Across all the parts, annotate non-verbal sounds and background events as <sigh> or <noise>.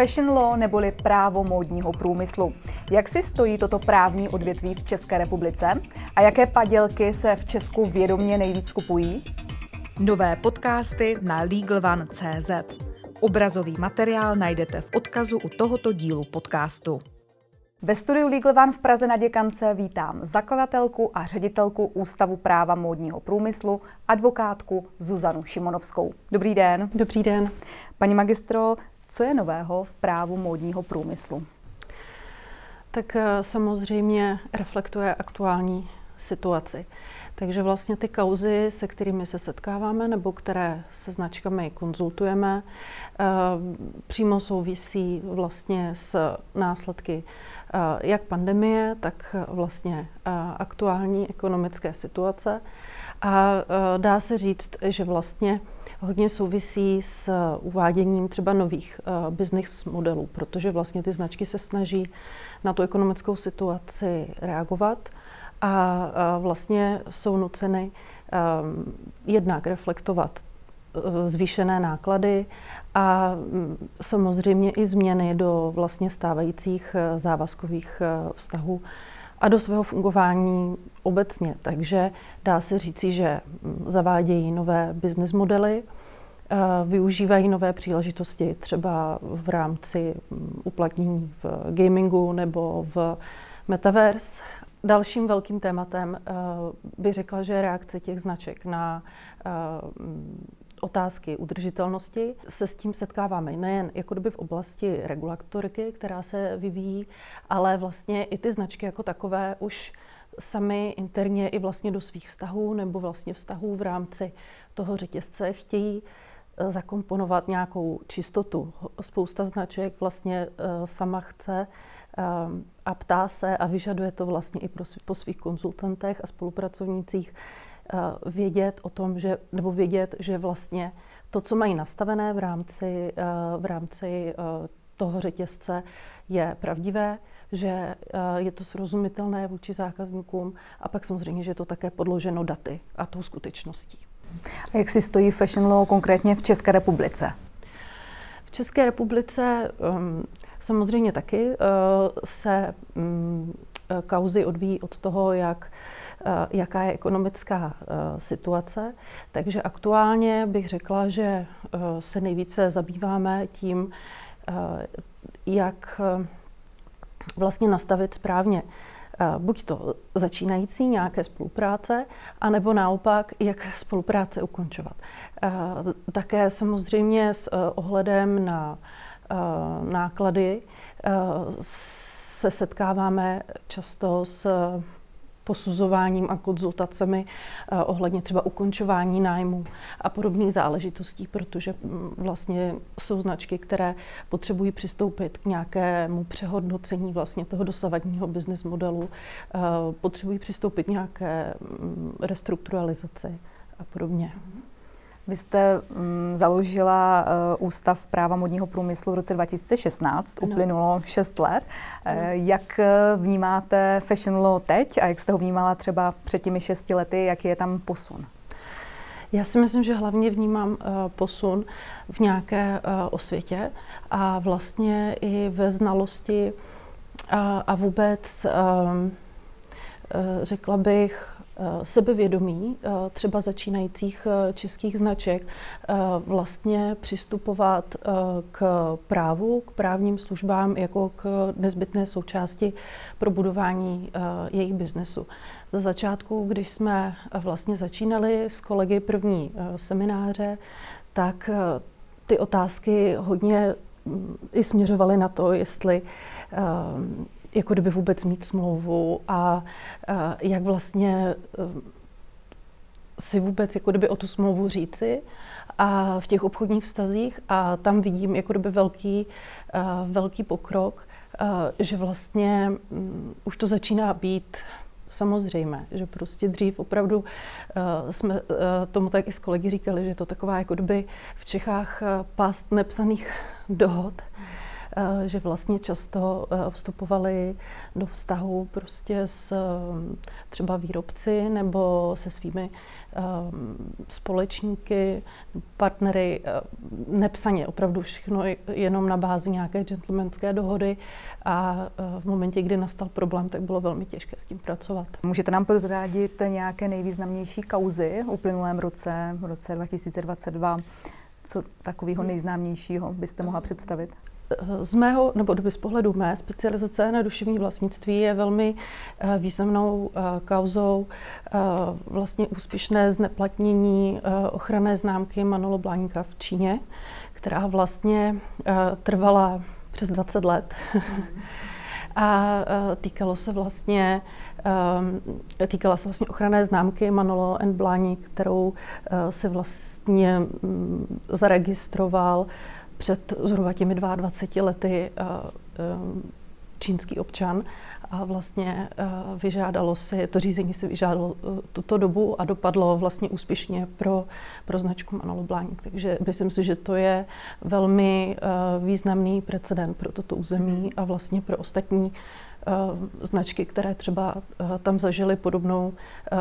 Fashion law neboli právo módního průmyslu. Jak si stojí toto právní odvětví v České republice a jaké padělky se v Česku vědomě nejvíc kupují? Nové podcasty na LegalOne.cz. Obrazový materiál najdete v odkazu u tohoto dílu podcastu. Ve studiu Legal One v Praze na Děkance vítám zakladatelku a ředitelku Ústavu práva módního průmyslu, advokátku Zuzanu Šimonovskou. Dobrý den. Dobrý den. Paní magistro, co je nového v právu módního průmyslu? Tak eh, samozřejmě reflektuje aktuální situaci. Takže vlastně ty kauzy, se kterými se setkáváme nebo které se značkami konzultujeme, eh, přímo souvisí vlastně s následky eh, jak pandemie, tak vlastně aktuální ekonomické situace. A dá se říct, že vlastně hodně souvisí s uváděním třeba nových uh, business modelů, protože vlastně ty značky se snaží na tu ekonomickou situaci reagovat a uh, vlastně jsou nuceny um, jednak reflektovat zvýšené náklady a um, samozřejmě i změny do vlastně stávajících závazkových vztahů a do svého fungování obecně. Takže dá se říci, že zavádějí nové business modely, eh, využívají nové příležitosti třeba v rámci mm, uplatnění v gamingu nebo v metaverse. Dalším velkým tématem eh, bych řekla, že je reakce těch značek na eh, otázky udržitelnosti se s tím setkáváme nejen jako doby v oblasti regulatoriky, která se vyvíjí, ale vlastně i ty značky jako takové už sami interně i vlastně do svých vztahů nebo vlastně vztahů v rámci toho řetězce chtějí eh, zakomponovat nějakou čistotu. Spousta značek vlastně eh, sama chce eh, a ptá se a vyžaduje to vlastně i po svých konzultantech a spolupracovnících vědět o tom, že, nebo vědět, že vlastně to, co mají nastavené v rámci, v rámci toho řetězce, je pravdivé, že eh, je to srozumitelné vůči zákazníkům a pak samozřejmě, že je to také podloženo daty a tou skutečností. A jak si stojí fashion law konkrétně v České republice? V České republice um, samozřejmě taky uh, se um, kauzy odvíjí od toho, jak jaká je ekonomická situace. Takže aktuálně bych řekla, že se nejvíce zabýváme tím, jak vlastně nastavit správně eh, buď to začínající nějaké spolupráce, anebo naopak, jak spolupráce ukončovat. Eh, také samozřejmě s eh, ohledem na náklady se setkáváme často s posuzováním a konzultacemi eh, ohledně třeba ukončování nájmu a podobných záležitostí, protože mm, vlastně jsou značky, které potřebují přistoupit k nějakému přehodnocení vlastně toho dosavadního business modelu, eh, potřebují přistoupit k nějaké mm, restrukturalizaci a podobně. Vy jste um, založila uh, Ústav práva modního průmyslu v roce 2016, no. uplynulo 6 let. No. Uh, jak vnímáte fashion law teď a jak jste ho vnímala třeba před těmi 6 lety, jaký je tam posun? Já si myslím, že hlavně vnímám uh, posun v nějaké uh, osvětě a vlastně i ve znalosti uh, a vůbec, uh, uh, řekla bych, Eh, sebevědomí eh, třeba začínajících eh, českých značek vlastně přistupovat k právu, k právním službám jako k nezbytné součásti pro budování jejich biznesu. Za začátku, když jsme vlastně začínali s kolegy první semináře, tak ty otázky hodně mm, i směřovaly na to, jestli jako kdyby vůbec mít smlouvu a, a jak vlastně eh, si vůbec jako kdyby o tu smlouvu říci a v těch obchodních vztazích a tam vidím jako kdyby velký, uh, velký pokrok, uh, že vlastně um, už to začíná být samozřejmé, že prostě dřív opravdu uh, jsme uh, tomu tak i s kolegy říkali, že je to taková jako kdyby v Čechách uh, past nepsaných dohod. Že vlastně často vstupovali do vztahu prostě s třeba výrobci nebo se svými společníky, partnery, nepsaně, opravdu všechno jenom na bázi nějaké gentlemanské dohody a v momentě, kdy nastal problém, tak bylo velmi těžké s tím pracovat. Můžete nám prozrádit nějaké nejvýznamnější kauzy v uplynulém roce, v roce 2022? Co takového nejznámějšího byste mohla představit? Z mého, nebo z pohledu mé specializace na duševní vlastnictví je velmi eh, významnou eh, kauzou eh, vlastně úspěšné zneplatnění ochranné známky Manolo Blanka v Číně, která vlastně trvala přes 20 let. <laughs> A týkalo se vlastně týkala se vlastně ochranné známky Manolo and Blani, kterou si vlastně zaregistroval před zhruba těmi 22 lety čínský občan a vlastně eh, vyžádalo si, to řízení si vyžádalo tuto dobu a dopadlo vlastně úspěšně pro, pro značku Manolo Blanc. Takže myslím si, že to je velmi významný precedent pro toto území a vlastně pro ostatní značky, které třeba tam zažily podobnou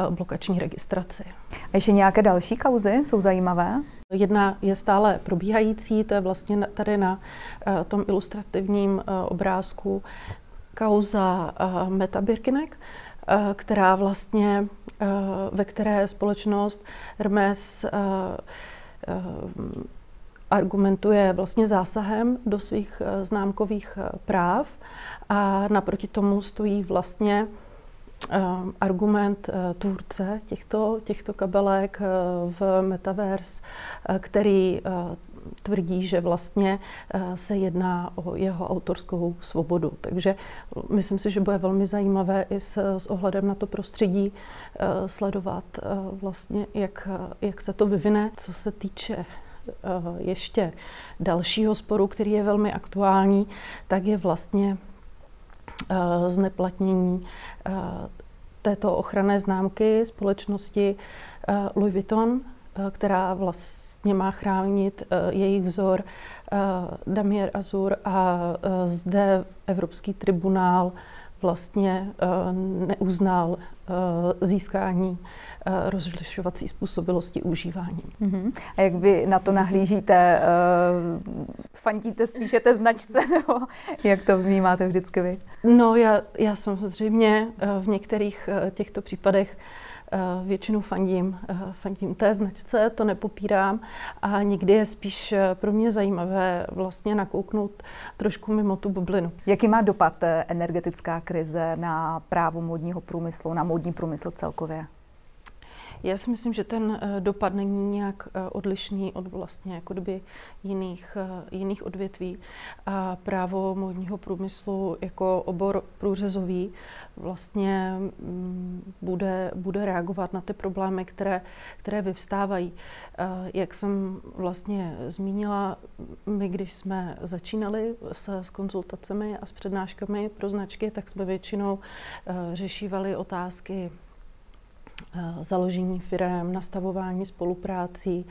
blokační registraci. A ještě nějaké další kauzy jsou zajímavé? Jedna je stále probíhající, to je vlastně tady na eh, tom ilustrativním eh, obrázku kauza eh, Meta Birkinek, která vlastně, ve které společnost Hermes argumentuje vlastně zásahem do svých známkových práv a naproti tomu stojí vlastně Ehm, argument eh, tvůrce těchto, těchto kabelek eh, v Metaverse, eh, který tvrdí, že vlastně se jedná o jeho autorskou svobodu. Takže myslím si, že bude velmi zajímavé i s, s ohledem na to prostředí sledovat vlastně, jak, jak se to vyvine, co se týče ještě dalšího sporu, který je velmi aktuální, tak je vlastně Eh, zneplatnění eh, této ochranné známky společnosti eh, Louis Vuitton, která vlastně má chránit jejich vzor Damier Azur a zde Evropský tribunál vlastně neuznal získání Eh, rozlišovací způsobilosti užívání. Uh-huh. A jak vy na to nahlížíte? Uh, fandíte spíše té značce, <laughs> nebo jak to vnímáte vždycky vy? No, já, já samozřejmě eh, v některých těchto případech většinou fandím, fandím té značce, to nepopírám a někdy je spíš pro mě zajímavé vlastně nakouknout trošku mimo tu bublinu. Jaký má dopad energetická krize na právo módního průmyslu, na módní průmysl celkově? Já si myslím, že ten eh, dopad není nějak eh, odlišný od vlastně jako doby jiných, eh, jiných odvětví. A právo módního průmyslu jako obor průřezový vlastně mm, bude, bude reagovat na ty problémy, které, které vyvstávají. Jak jsem vlastně zmínila, my když jsme začínali s, s konzultacemi a s přednáškami pro značky, tak jsme většinou řešívali otázky Eh, založení firm, nastavování spoluprácí,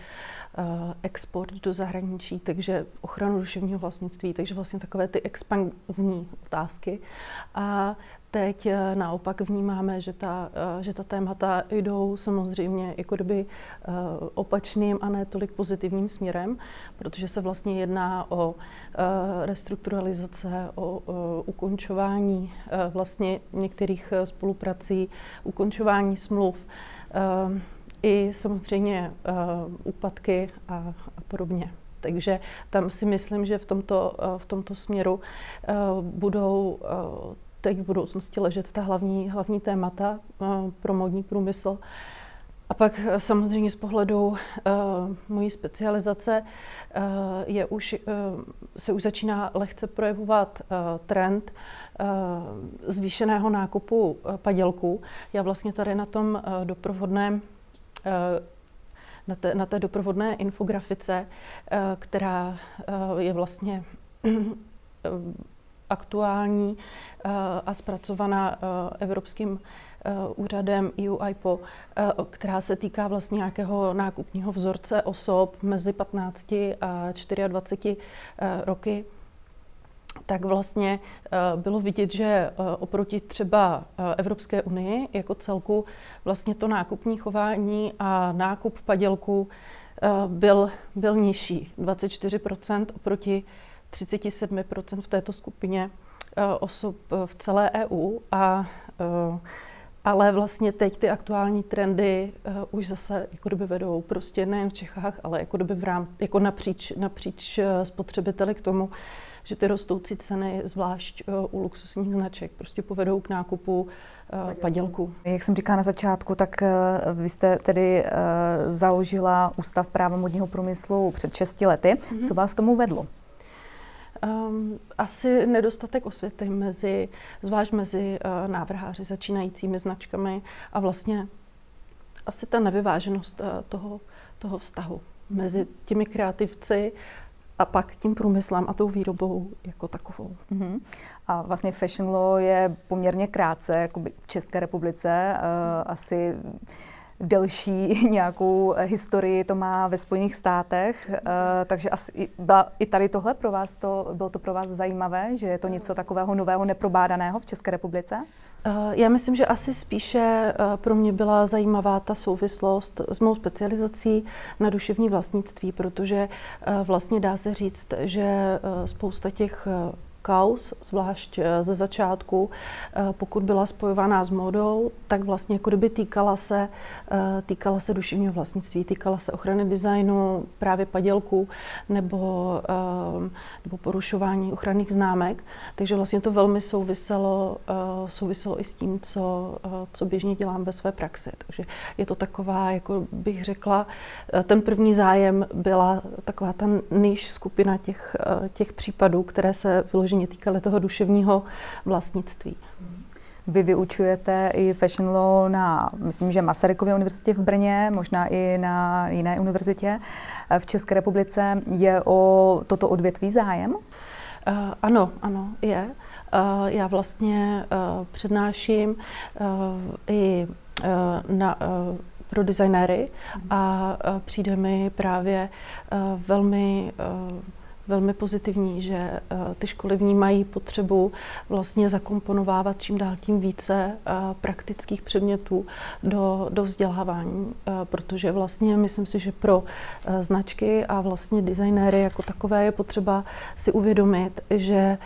eh, export do zahraničí, takže ochranu duševního vlastnictví, takže vlastně takové ty expanzní otázky. A Teď eh, naopak vnímáme, že ta, eh, že ta témata jdou samozřejmě jako kdyby eh, opačným a ne tolik pozitivním směrem, protože se vlastně jedná o restrukturalizace, o ukončování vlastně některých spoluprací, ukončování smluv, i samozřejmě úpadky a, a podobně. Takže tam si myslím, že v tomto, v tomto směru budou teď v budoucnosti ležet ta hlavní, hlavní témata uh, pro modní průmysl. A pak uh, samozřejmě z pohledu uh, mojí specializace uh, je už, uh, se už začíná lehce projevovat uh, trend uh, zvýšeného nákupu uh, padělků. Já vlastně tady na tom uh, doprovodném uh, na té, na té doprovodné infografice, která je vlastně <clears throat> aktuální eh, a zpracovaná eh, Evropským eh, úřadem EU IPO, která se týká vlastně nějakého nákupního vzorce osob mezi 15 a 24 roky. tak vlastně bylo vidět, že oproti třeba Evropské unii jako celku vlastně to nákupní chování a nákup padělků byl, byl nižší. 24% oproti 37% v této skupině osob v celé EU a ale vlastně teď ty aktuální trendy už zase jako doby vedou prostě nejen v Čechách, ale jako doby v rám, jako napříč, napříč spotřebiteli k tomu, že ty rostoucí ceny, zvlášť u luxusních značek, prostě povedou k nákupu uh, padělku. Jak jsem říkala na začátku, tak vy jste tedy založila Ústav práva modního průmyslu před 6 lety. Mm-hmm. Co vás tomu vedlo? Um, asi nedostatek osvěty mezi, zvlášť mezi uh, návrháři začínajícími značkami a vlastně asi ta nevyváženost uh, toho, toho vztahu mezi těmi kreativci a pak tím průmyslem a tou výrobou jako takovou. Uh-huh. A vlastně fashion law je poměrně krátce, jako v České republice, uh, asi delší <laughs> nějakou historii to má ve Spojených státech, uh, takže asi byla i tady tohle pro vás, to, bylo to pro vás zajímavé, že je to něco takového nového, neprobádaného v České republice? Eh, já myslím, že asi spíše eh, pro mě byla zajímavá ta souvislost s mou specializací na duševní vlastnictví, protože vlastně dá se říct, že spousta těch kaus, zvlášť eh, ze začátku, eh, pokud byla spojovaná s modou, tak vlastně jako kdyby týkala se, eh, týkala se duševního vlastnictví, týkala se ochrany designu, právě padělku nebo, nebo porušování ochranných známek. Takže vlastně to velmi souviselo, souviselo i s tím, co, co běžně dělám ve své praxi. Takže je to taková, jako bych řekla, ten první zájem byla taková ta níž skupina těch, těch případů, které se vyloženě vyloženě týkaly toho duševního vlastnictví. Vy vyučujete i fashion law na, myslím, že Masarykově univerzitě v Brně, možná i na jiné univerzitě v České republice. Je o toto odvětví zájem? Uh, ano, ano, je. Uh, já vlastně uh, přednáším uh, i uh, na uh, pro designéry a přijde mi právě velmi velmi pozitivní, že eh, ty školy vnímají potřebu vlastně zakomponovávat čím dál tím více eh, praktických předmětů do, do vzdělávání, eh, protože vlastně myslím si, že pro značky a vlastně designéry jako takové je potřeba si uvědomit, že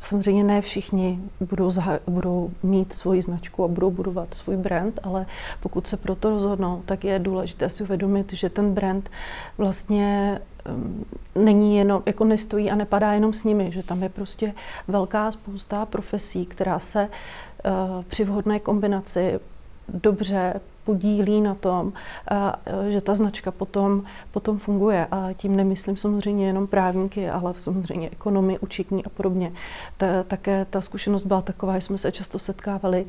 Samozřejmě ne všichni budou, zaha- budou mít svoji značku a budou budovat svůj brand, ale pokud se proto rozhodnou, tak je důležité si uvědomit, že ten brand vlastně um, není jenom, jako nestojí a nepadá jenom s nimi, že tam je prostě velká spousta profesí, která se uh, při vhodné kombinaci dobře podílí na tom, že ta značka potom, potom funguje. A tím nemyslím samozřejmě jenom právníky, ale samozřejmě ekonomy, učitní a podobně. Ta, také ta zkušenost byla taková, že jsme se často setkávali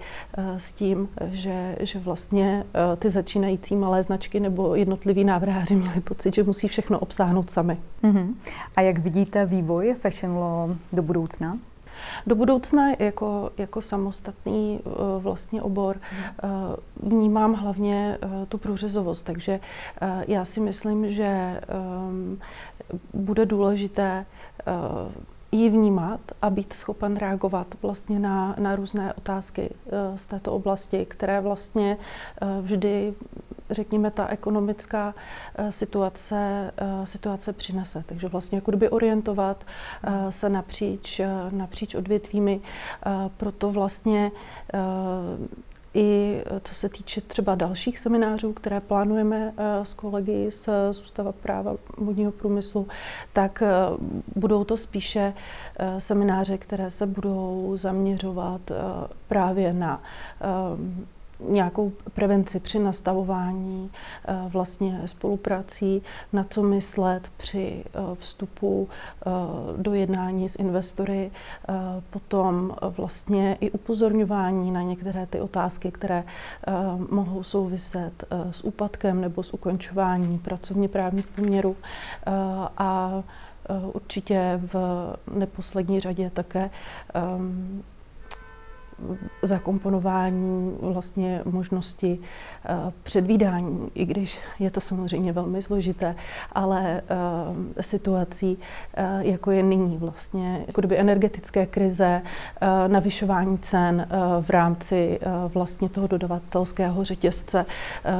s tím, že, že vlastně ty začínající malé značky nebo jednotliví návrháři měli pocit, že musí všechno obsáhnout sami. Uh-huh. A jak vidíte vývoj fashion law do budoucna? Do budoucna jako, jako samostatný uh, vlastně obor uh, vnímám hlavně uh, tu průřezovost, takže já si myslím, že bude důležité ji vnímat a být schopen reagovat vlastně na, na různé otázky z této oblasti, které vlastně vždy řekněme, ta ekonomická eh, situace, eh, situace přinese. Takže vlastně jako kdyby orientovat eh, se napříč, napříč odvětvími, proto vlastně i co se týče třeba dalších seminářů, které plánujeme s kolegy z Ústava práva vodního průmyslu, tak budou to spíše semináře, které se budou zaměřovat právě na nějakou prevenci při nastavování eh, vlastně spoluprací, na co myslet při eh, vstupu eh, do jednání s investory, potom vlastně i upozorňování na některé ty otázky, které mohou souviset s úpadkem nebo s ukončováním pracovně právních poměrů. A určitě v neposlední řadě také zakomponování vlastně možnosti eh, předvídání, i když je to samozřejmě velmi složité, ale eh, situací, jako je nyní vlastně, jako kdyby energetické krize, navyšování cen v rámci vlastně toho dodavatelského řetězce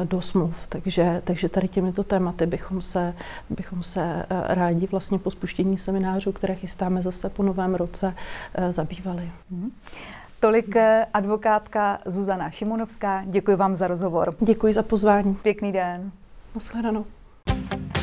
do smluv. Takže, takže tady těmito tématy bychom se, bychom se rádi vlastně po spuštění seminářů, které chystáme zase po novém roce, zabývali. Mm-hmm. Tolik eh, advokátka Zuzana Šimonovská. Děkuji vám za rozhovor. Děkuji za pozvání. Pěkný den. Naschledanou. thank you